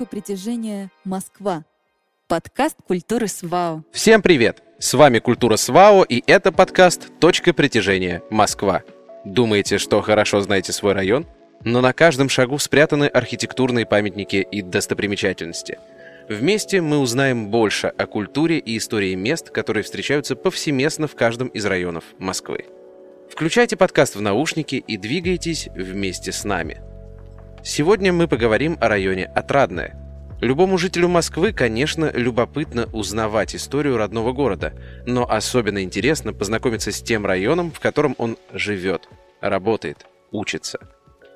Точка притяжения Москва. Подкаст культуры СВАО. Всем привет! С вами Культура СВАО и это подкаст «Точка притяжения Москва». Думаете, что хорошо знаете свой район? Но на каждом шагу спрятаны архитектурные памятники и достопримечательности. Вместе мы узнаем больше о культуре и истории мест, которые встречаются повсеместно в каждом из районов Москвы. Включайте подкаст в наушники и двигайтесь вместе с нами. Сегодня мы поговорим о районе Отрадное. Любому жителю Москвы, конечно, любопытно узнавать историю родного города, но особенно интересно познакомиться с тем районом, в котором он живет, работает, учится.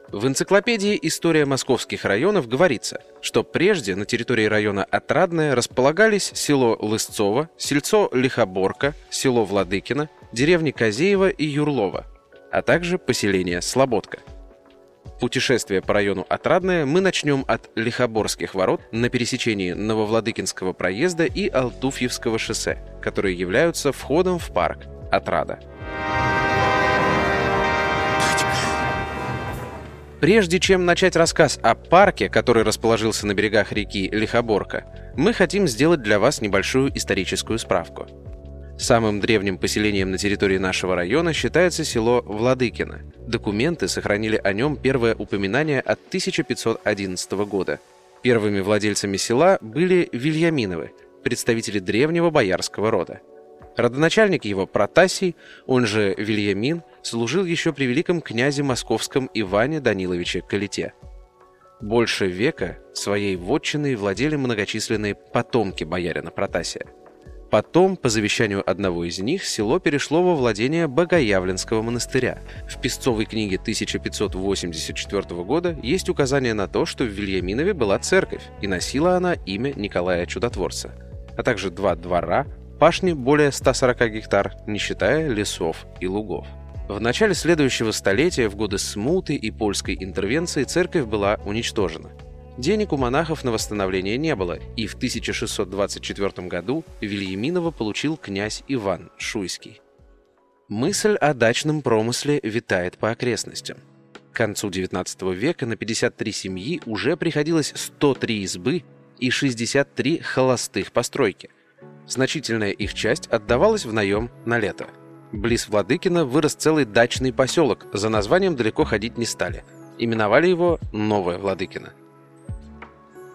В энциклопедии «История московских районов» говорится, что прежде на территории района Отрадное располагались село Лысцово, сельцо Лихоборка, село Владыкино, деревни Козеева и Юрлова, а также поселение Слободка. Путешествие по району Отрадное мы начнем от Лихоборских ворот на пересечении Нововладыкинского проезда и Алтуфьевского шоссе, которые являются входом в парк Отрада. Прежде чем начать рассказ о парке, который расположился на берегах реки Лихоборка, мы хотим сделать для вас небольшую историческую справку. Самым древним поселением на территории нашего района считается село Владыкино. Документы сохранили о нем первое упоминание от 1511 года. Первыми владельцами села были Вильяминовы, представители древнего боярского рода. Родоначальник его Протасий, он же Вильямин, служил еще при великом князе московском Иване Даниловиче Калите. Больше века своей вотчиной владели многочисленные потомки боярина Протасия – Потом, по завещанию одного из них, село перешло во владение Богоявленского монастыря. В Песцовой книге 1584 года есть указание на то, что в Вильяминове была церковь, и носила она имя Николая Чудотворца, а также два двора, пашни более 140 гектар, не считая лесов и лугов. В начале следующего столетия, в годы смуты и польской интервенции, церковь была уничтожена – Денег у монахов на восстановление не было, и в 1624 году Вильяминова получил князь Иван Шуйский. Мысль о дачном промысле витает по окрестностям. К концу XIX века на 53 семьи уже приходилось 103 избы и 63 холостых постройки. Значительная их часть отдавалась в наем на лето. Близ Владыкина вырос целый дачный поселок, за названием далеко ходить не стали. Именовали его Новое Владыкино.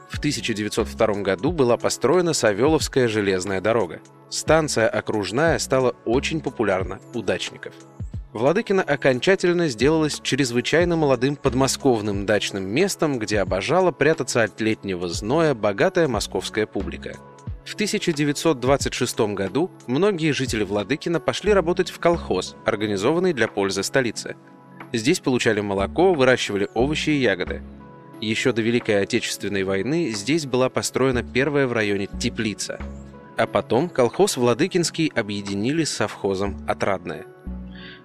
В 1902 году была построена Савеловская железная дорога. Станция окружная стала очень популярна у дачников. Владыкина окончательно сделалась чрезвычайно молодым подмосковным дачным местом, где обожала прятаться от летнего зноя богатая московская публика. В 1926 году многие жители Владыкина пошли работать в колхоз, организованный для пользы столицы. Здесь получали молоко, выращивали овощи и ягоды. Еще до Великой Отечественной войны здесь была построена первая в районе теплица. А потом колхоз Владыкинский объединили с совхозом Отрадное.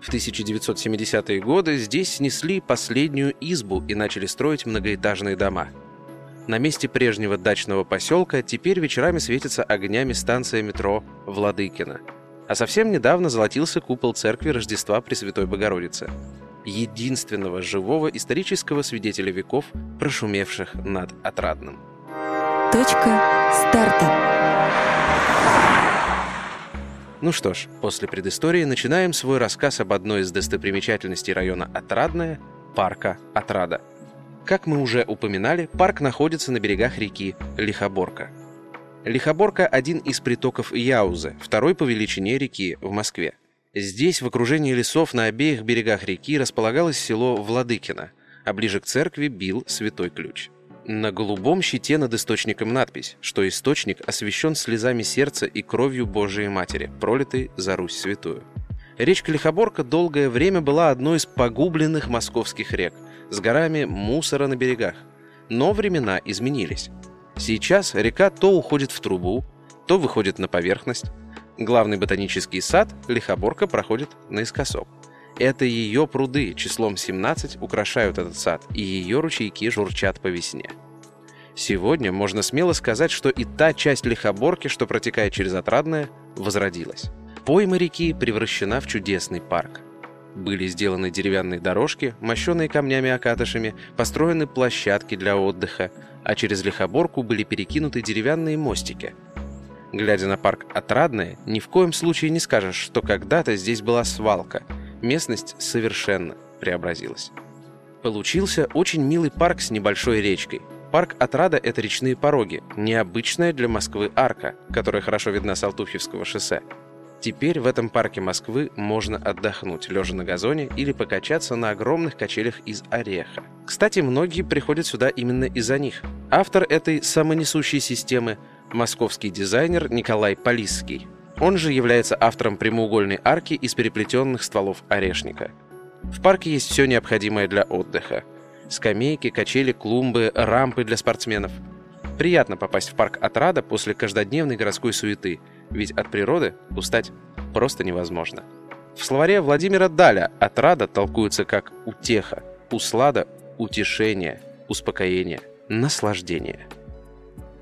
В 1970-е годы здесь снесли последнюю избу и начали строить многоэтажные дома. На месте прежнего дачного поселка теперь вечерами светится огнями станция метро Владыкина. А совсем недавно золотился купол церкви Рождества Пресвятой Богородицы единственного живого исторического свидетеля веков, прошумевших над Отрадным. Точка старта. Ну что ж, после предыстории начинаем свой рассказ об одной из достопримечательностей района Отрадное – парка Отрада. Как мы уже упоминали, парк находится на берегах реки Лихоборка. Лихоборка – один из притоков Яузы, второй по величине реки в Москве – Здесь, в окружении лесов на обеих берегах реки, располагалось село Владыкино, а ближе к церкви бил святой ключ. На голубом щите над источником надпись, что источник освящен слезами сердца и кровью Божией Матери, пролитой за Русь Святую. Речка Лихоборка долгое время была одной из погубленных московских рек, с горами мусора на берегах. Но времена изменились. Сейчас река то уходит в трубу, то выходит на поверхность, Главный ботанический сад Лихоборка проходит наискосок. Это ее пруды числом 17 украшают этот сад, и ее ручейки журчат по весне. Сегодня можно смело сказать, что и та часть Лихоборки, что протекает через Отрадное, возродилась. Пойма реки превращена в чудесный парк. Были сделаны деревянные дорожки, мощенные камнями-окатышами, построены площадки для отдыха, а через лихоборку были перекинуты деревянные мостики. Глядя на парк Отрадное, ни в коем случае не скажешь, что когда-то здесь была свалка. Местность совершенно преобразилась. Получился очень милый парк с небольшой речкой. Парк Отрада — это речные пороги, необычная для Москвы арка, которая хорошо видна с Алтуфьевского шоссе. Теперь в этом парке Москвы можно отдохнуть, лежа на газоне или покачаться на огромных качелях из ореха. Кстати, многие приходят сюда именно из-за них. Автор этой самонесущей системы – московский дизайнер Николай Полисский. Он же является автором прямоугольной арки из переплетенных стволов орешника. В парке есть все необходимое для отдыха. Скамейки, качели, клумбы, рампы для спортсменов. Приятно попасть в парк Отрада после каждодневной городской суеты – ведь от природы устать просто невозможно. В словаре Владимира Даля «отрада» толкуется как «утеха», «услада», «утешение», «успокоение», «наслаждение».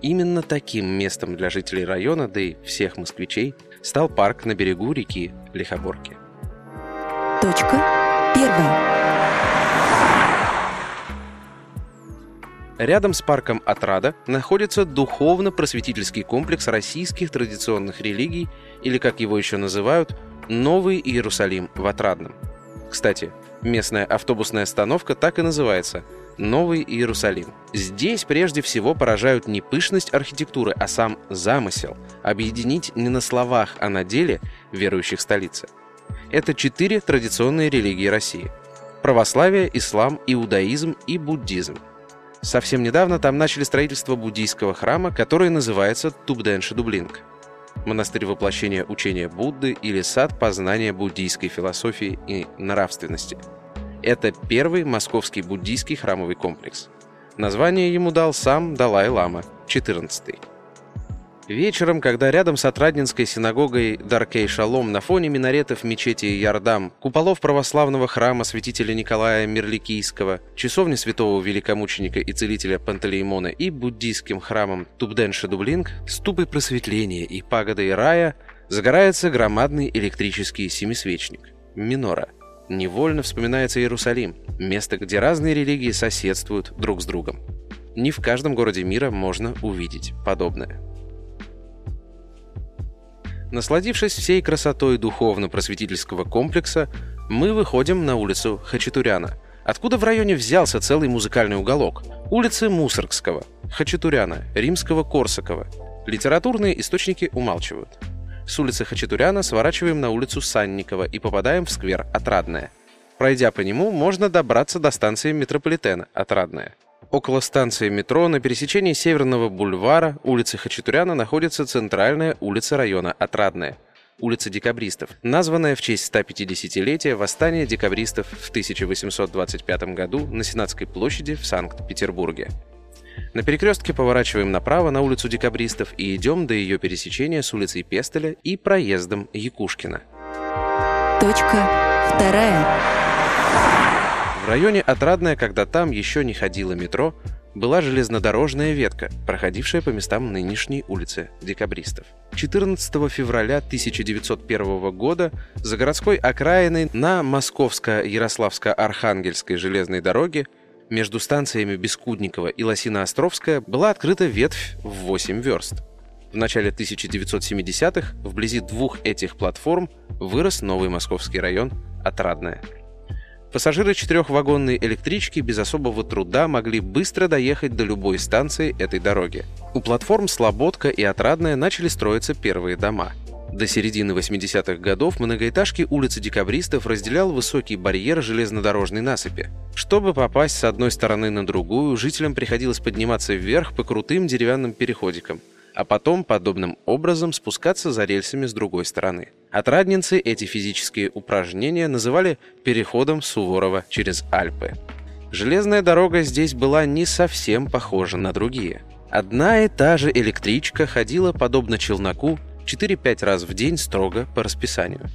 Именно таким местом для жителей района, да и всех москвичей, стал парк на берегу реки Лихоборки. Точка первая. Рядом с парком Отрада находится духовно-просветительский комплекс российских традиционных религий, или, как его еще называют, Новый Иерусалим в Отрадном. Кстати, местная автобусная остановка так и называется – Новый Иерусалим. Здесь прежде всего поражают не пышность архитектуры, а сам замысел – объединить не на словах, а на деле верующих столицы. Это четыре традиционные религии России – православие, ислам, иудаизм и буддизм – Совсем недавно там начали строительство буддийского храма, который называется Тубден-Шедублинг. Монастырь воплощения учения Будды или сад познания буддийской философии и нравственности. Это первый московский буддийский храмовый комплекс. Название ему дал сам Далай-Лама, 14 Вечером, когда рядом с Отраднинской синагогой Даркей Шалом на фоне минаретов мечети Ярдам, куполов православного храма святителя Николая Мерликийского, часовни святого великомученика и целителя Пантелеймона и буддийским храмом Тубден-Шедублинг, ступы просветления и пагодой рая, загорается громадный электрический семисвечник – минора. Невольно вспоминается Иерусалим, место, где разные религии соседствуют друг с другом. Не в каждом городе мира можно увидеть подобное. Насладившись всей красотой духовно-просветительского комплекса, мы выходим на улицу Хачатуряна, откуда в районе взялся целый музыкальный уголок. Улицы Мусоргского, Хачатуряна, Римского-Корсакова. Литературные источники умалчивают. С улицы Хачатуряна сворачиваем на улицу Санникова и попадаем в сквер Отрадная. Пройдя по нему, можно добраться до станции метрополитена Отрадная. Около станции метро на пересечении Северного бульвара улицы Хачатуряна находится центральная улица района Отрадная – улица декабристов, названная в честь 150-летия восстания декабристов в 1825 году на Сенатской площади в Санкт-Петербурге. На перекрестке поворачиваем направо на улицу декабристов и идем до ее пересечения с улицей Пестеля и проездом Якушкина. Точка вторая. В районе Отрадное, когда там еще не ходило метро, была железнодорожная ветка, проходившая по местам нынешней улицы Декабристов. 14 февраля 1901 года за городской окраиной на Московско-Ярославско-Архангельской железной дороге между станциями Бескудникова и Лосино-Островская была открыта ветвь в 8 верст. В начале 1970-х вблизи двух этих платформ вырос новый московский район Отрадное. Пассажиры четырехвагонной электрички без особого труда могли быстро доехать до любой станции этой дороги. У платформ Слободка и Отрадная начали строиться первые дома. До середины 80-х годов многоэтажки улицы Декабристов разделял высокий барьер железнодорожной насыпи. Чтобы попасть с одной стороны на другую, жителям приходилось подниматься вверх по крутым деревянным переходикам – а потом подобным образом спускаться за рельсами с другой стороны. Отрадницы эти физические упражнения называли переходом Суворова через Альпы. Железная дорога здесь была не совсем похожа на другие. Одна и та же электричка ходила, подобно челноку, 4-5 раз в день строго по расписанию.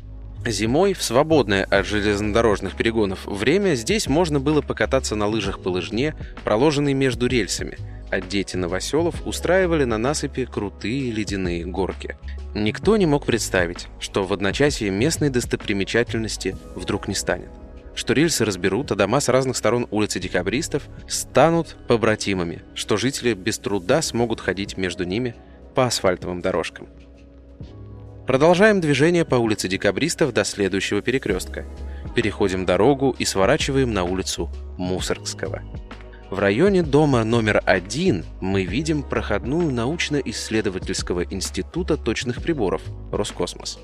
Зимой, в свободное от железнодорожных перегонов время, здесь можно было покататься на лыжах по лыжне, проложенной между рельсами – а дети новоселов устраивали на насыпи крутые ледяные горки. Никто не мог представить, что в одночасье местной достопримечательности вдруг не станет. Что рельсы разберут, а дома с разных сторон улицы декабристов станут побратимами, что жители без труда смогут ходить между ними по асфальтовым дорожкам. Продолжаем движение по улице декабристов до следующего перекрестка. Переходим дорогу и сворачиваем на улицу Мусоргского. В районе дома номер один мы видим проходную научно-исследовательского института точных приборов «Роскосмос».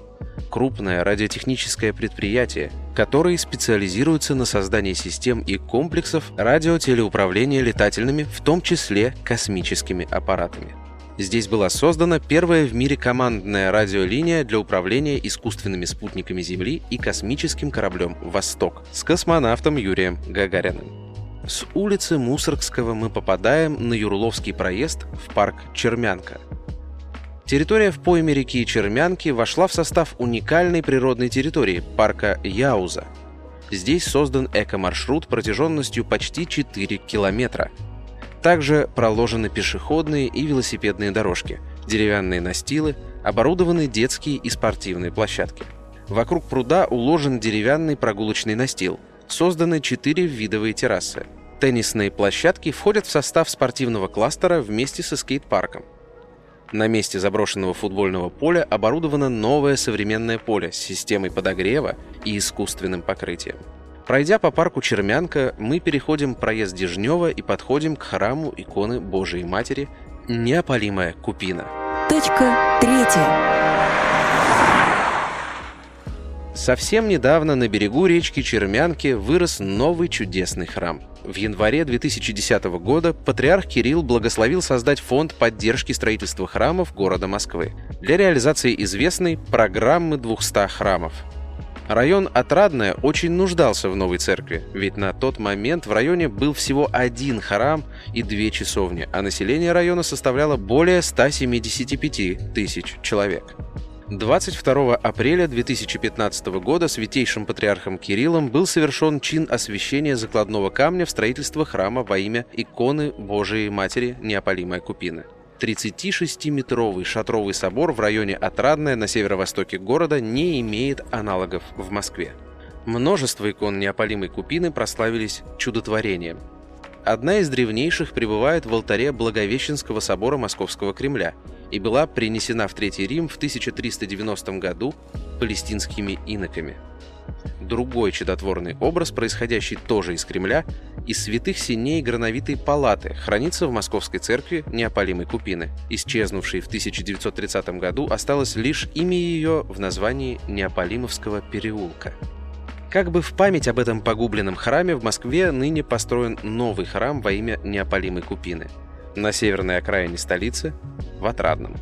Крупное радиотехническое предприятие, которое специализируется на создании систем и комплексов радиотелеуправления летательными, в том числе космическими аппаратами. Здесь была создана первая в мире командная радиолиния для управления искусственными спутниками Земли и космическим кораблем «Восток» с космонавтом Юрием Гагариным. С улицы Мусоргского мы попадаем на Юрловский проезд в парк Чермянка. Территория в пойме реки Чермянки вошла в состав уникальной природной территории парка Яуза. Здесь создан эко-маршрут протяженностью почти 4 километра. Также проложены пешеходные и велосипедные дорожки, деревянные настилы, оборудованы детские и спортивные площадки. Вокруг пруда уложен деревянный прогулочный настил – созданы четыре видовые террасы. Теннисные площадки входят в состав спортивного кластера вместе со скейт-парком. На месте заброшенного футбольного поля оборудовано новое современное поле с системой подогрева и искусственным покрытием. Пройдя по парку Чермянка, мы переходим проезд Дежнева и подходим к храму иконы Божией Матери «Неопалимая Купина». Точка третья. Совсем недавно на берегу речки Чермянки вырос новый чудесный храм. В январе 2010 года патриарх Кирилл благословил создать фонд поддержки строительства храмов города Москвы для реализации известной программы 200 храмов. Район Отрадное очень нуждался в новой церкви, ведь на тот момент в районе был всего один храм и две часовни, а население района составляло более 175 тысяч человек. 22 апреля 2015 года святейшим патриархом Кириллом был совершен чин освящения закладного камня в строительство храма во имя иконы Божией Матери Неопалимая Купина. 36-метровый шатровый собор в районе Отрадное на северо-востоке города не имеет аналогов в Москве. Множество икон неопалимой купины прославились чудотворением. Одна из древнейших пребывает в алтаре Благовещенского собора Московского Кремля – и была принесена в Третий Рим в 1390 году палестинскими иноками. Другой чудотворный образ, происходящий тоже из Кремля, из святых синей грановитой палаты, хранится в Московской церкви Неопалимой Купины. Исчезнувшей в 1930 году осталось лишь имя ее в названии Неопалимовского переулка. Как бы в память об этом погубленном храме в Москве ныне построен новый храм во имя Неопалимой Купины – на северной окраине столицы, в Отрадном.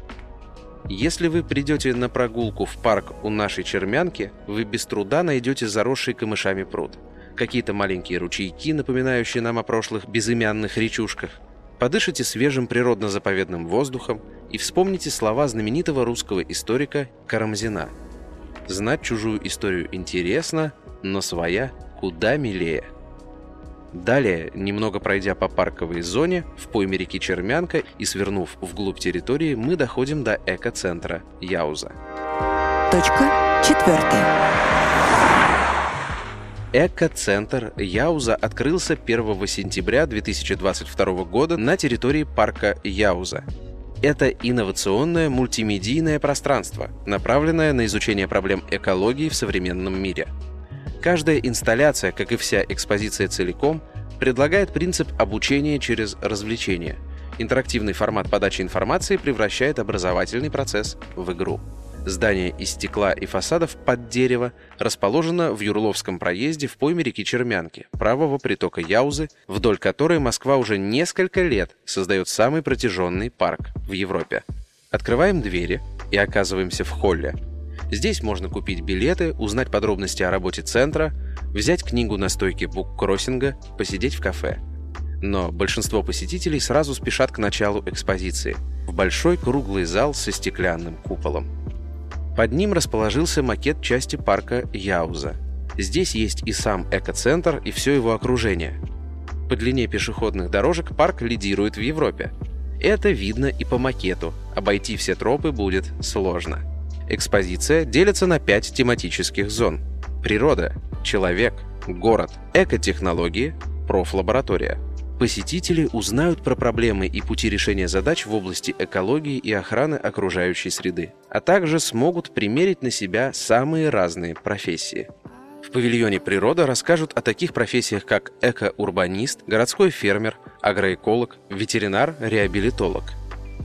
Если вы придете на прогулку в парк у нашей Чермянки, вы без труда найдете заросший камышами пруд. Какие-то маленькие ручейки, напоминающие нам о прошлых безымянных речушках. Подышите свежим природно-заповедным воздухом и вспомните слова знаменитого русского историка Карамзина. «Знать чужую историю интересно, но своя куда милее». Далее, немного пройдя по парковой зоне, в пойме реки Чермянка и свернув вглубь территории, мы доходим до экоцентра Яуза. Точка четвертая. Экоцентр Яуза открылся 1 сентября 2022 года на территории парка Яуза. Это инновационное мультимедийное пространство, направленное на изучение проблем экологии в современном мире – Каждая инсталляция, как и вся экспозиция целиком, предлагает принцип обучения через развлечение. Интерактивный формат подачи информации превращает образовательный процесс в игру. Здание из стекла и фасадов под дерево расположено в Юрловском проезде в пойме реки Чермянки, правого притока Яузы, вдоль которой Москва уже несколько лет создает самый протяженный парк в Европе. Открываем двери и оказываемся в холле – Здесь можно купить билеты, узнать подробности о работе центра, взять книгу на стойке буккроссинга, посидеть в кафе. Но большинство посетителей сразу спешат к началу экспозиции в большой круглый зал со стеклянным куполом. Под ним расположился макет части парка Яуза. Здесь есть и сам экоцентр, и все его окружение. По длине пешеходных дорожек парк лидирует в Европе. Это видно и по макету. Обойти все тропы будет сложно. Экспозиция делится на пять тематических зон. Природа, человек, город, экотехнологии, профлаборатория. Посетители узнают про проблемы и пути решения задач в области экологии и охраны окружающей среды, а также смогут примерить на себя самые разные профессии. В павильоне природа расскажут о таких профессиях, как эко-урбанист, городской фермер, агроэколог, ветеринар, реабилитолог.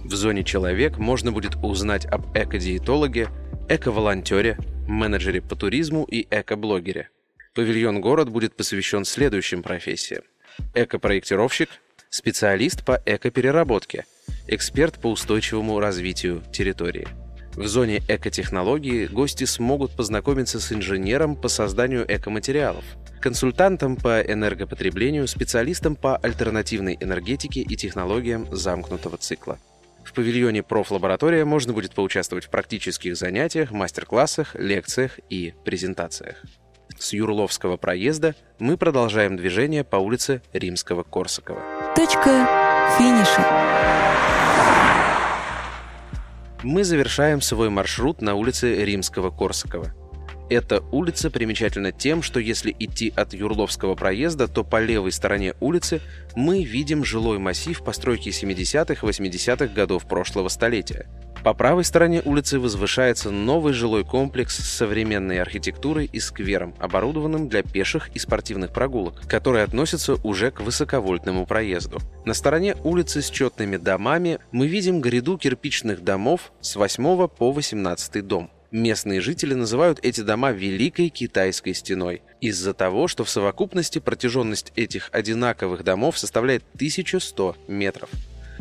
В зоне «Человек» можно будет узнать об эко-диетологе, эко-волонтере, менеджере по туризму и эко-блогере. Павильон «Город» будет посвящен следующим профессиям. Эко-проектировщик, специалист по эко-переработке, эксперт по устойчивому развитию территории – в зоне экотехнологии гости смогут познакомиться с инженером по созданию экоматериалов, консультантом по энергопотреблению, специалистом по альтернативной энергетике и технологиям замкнутого цикла. В павильоне профлаборатория можно будет поучаствовать в практических занятиях, мастер-классах, лекциях и презентациях. С Юрловского проезда мы продолжаем движение по улице Римского-Корсакова. Точка финиша мы завершаем свой маршрут на улице Римского-Корсакова. Эта улица примечательна тем, что если идти от Юрловского проезда, то по левой стороне улицы мы видим жилой массив постройки 70-80-х годов прошлого столетия. По правой стороне улицы возвышается новый жилой комплекс с современной архитектурой и сквером, оборудованным для пеших и спортивных прогулок, который относится уже к высоковольтному проезду. На стороне улицы с четными домами мы видим гряду кирпичных домов с 8 по 18 дом. Местные жители называют эти дома Великой Китайской стеной из-за того, что в совокупности протяженность этих одинаковых домов составляет 1100 метров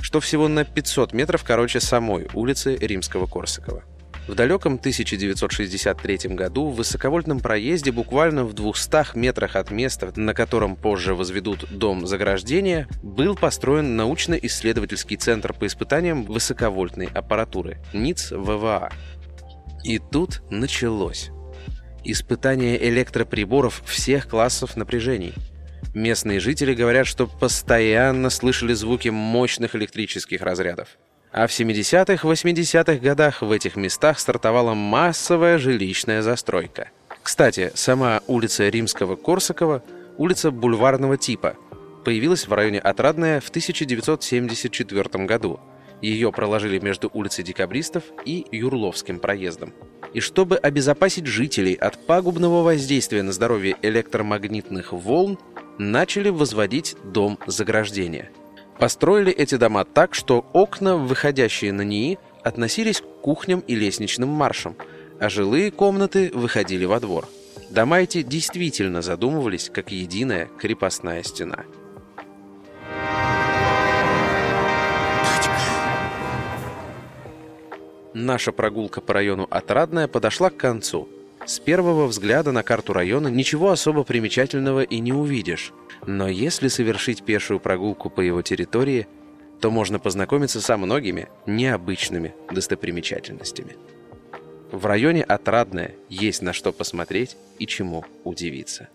что всего на 500 метров короче самой улицы Римского-Корсакова. В далеком 1963 году в высоковольтном проезде буквально в 200 метрах от места, на котором позже возведут дом заграждения, был построен научно-исследовательский центр по испытаниям высоковольтной аппаратуры НИЦ ВВА. И тут началось. Испытание электроприборов всех классов напряжений – Местные жители говорят, что постоянно слышали звуки мощных электрических разрядов. А в 70-х, 80-х годах в этих местах стартовала массовая жилищная застройка. Кстати, сама улица Римского-Корсакова – улица бульварного типа. Появилась в районе Отрадная в 1974 году. Ее проложили между улицей Декабристов и Юрловским проездом. И чтобы обезопасить жителей от пагубного воздействия на здоровье электромагнитных волн, начали возводить дом заграждения. Построили эти дома так, что окна, выходящие на НИИ, относились к кухням и лестничным маршам, а жилые комнаты выходили во двор. Дома эти действительно задумывались как единая крепостная стена. Наша прогулка по району Отрадная подошла к концу – с первого взгляда на карту района ничего особо примечательного и не увидишь. Но если совершить пешую прогулку по его территории, то можно познакомиться со многими необычными достопримечательностями. В районе Отрадное есть на что посмотреть и чему удивиться.